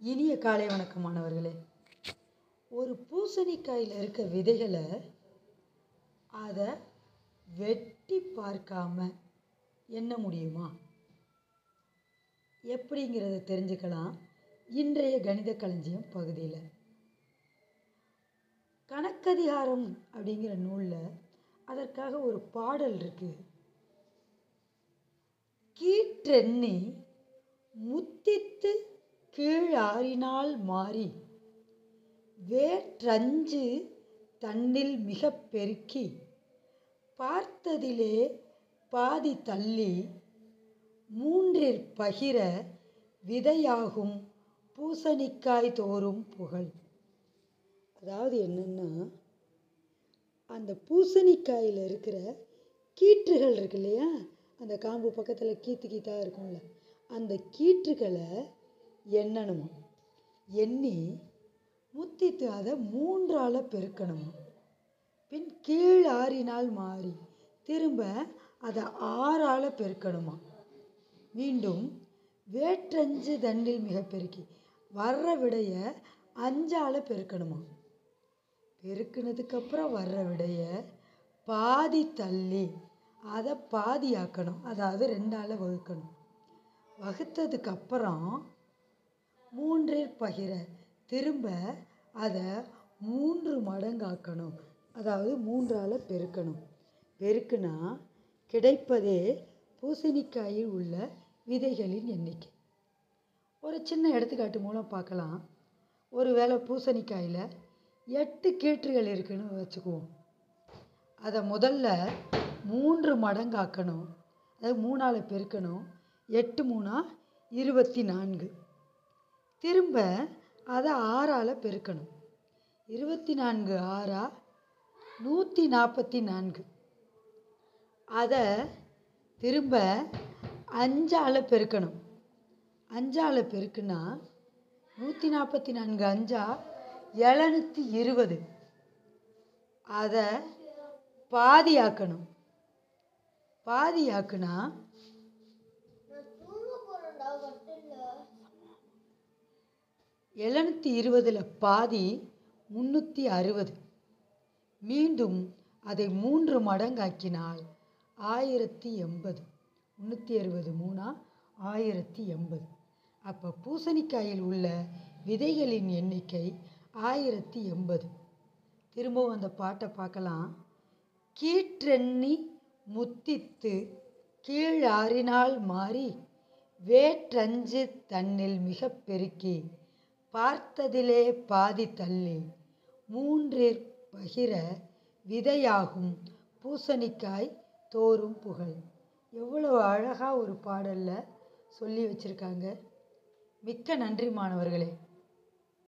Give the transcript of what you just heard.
இனிய காலை வணக்கம் மாணவர்களே. ஒரு பூசணிக்காயில் இருக்க விதைகளை அதை வெட்டி பார்க்காம எண்ண முடியுமா? எப்படிங்கிறத தெரிஞ்சுக்கலாம் இன்றைய கணித களஞ்சியம் பகுதியில். கணக்கதிகாரம் அப்படிங்கிற நூலில் அதற்காக ஒரு பாடல் இருக்குது கீற்றெண்ணி முத்தித்து கீழாறினால் மாறி வேற்றஞ்சு தன்னில் மிக பெருக்கி பார்த்ததிலே பாதி தள்ளி மூன்றிற் பகிர விதையாகும் பூசணிக்காய் தோறும் புகழ். அதாவது என்னென்னா அந்த பூசணிக்காயில் இருக்கிற கீற்றுகள் இருக்கு இல்லையா அந்த காம்பு பக்கத்தில் கீத்து கீத்தாக இருக்கும்ல அந்த கீற்றுகளை எண்ணணுமா எண்ணி முத்தித்து அதை மூன்றால் பெருக்கணுமா? பின் கீழ் ஆறினால் மாறி திரும்ப அதை ஆறால் பெருக்கணுமா? மீண்டும் வேற்றஞ்சு தண்டில் மிக பெருக்கி வர்ற விடைய அஞ்சால் பெருக்கணுமா? பெருக்கினதுக்கப்புறம் வர்ற விடைய பாதி தள்ளி அதை பாதியாக்கணும். அதாவது ரெண்டால் வகுக்கணும். வகுத்ததுக்கப்புறம் அப்புறம் மூன்றில் பகிர திரும்ப அதை மூன்று மடங்காக்கணும். அதாவது மூன்றால் பெருக்கணும். பெருக்குனா கிடைப்பதே பூசணிக்காயில் உள்ள விதைகளின் எண்ணிக்கை. ஒரு சின்ன எடுத்துக்காட்டு மூலம் பார்க்கலாம். ஒரு வேளை பூசணிக்காயில் எட்டு கீற்றுகள் இருக்குன்னு வச்சுக்குவோம். அதை முதல்ல மூன்று மடங்காக்கணும். அதாவது மூணால் பெருக்கணும். எட்டு மூணா இருபத்தி நான்கு. திரும்ப அதை ஆறால் பெருக்கணும். இருபத்தி நான்கு ஆறா? நூற்றி நாற்பத்தி நான்கு அதை திரும்ப அஞ்சால் பெருக்கணும். அஞ்சால் பெருக்குனா நூற்றி நாற்பத்தி நான்கு அஞ்சா? எழுநூற்றி இருபது அதை பாதியாக்கணும். பாதியாக்குனா எழுநூற்றி இருபதில் பாதி முந்நூற்றி அறுபது. மீண்டும் அதை மூன்று மடங்காக்கினால் ஆயிரத்தி எண்பது. முந்நூற்றி அறுபது மூணா ஆயிரத்தி எண்பது. அப்போ பூசணிக்காயில் உள்ள விதைகளின் எண்ணிக்கை ஆயிரத்தி எண்பது. திரும்பவும் அந்த பாட்டை பார்க்கலாம். கீற்றெண்ணி முத்தித்து கீழாறினால் மாறி வேற்றஞ்சு தன்னில் மிக பெருக்கி பார்த்ததிலே பாதி தள்ளி மூன்றிற் பகிர விதையாகும் பூசணிக்காய் தோறும் புகழ். எவ்வளவு அழகாக ஒரு பாடலில் சொல்லி வச்சுருக்காங்க. மிக்க நன்றி மாணவர்களே.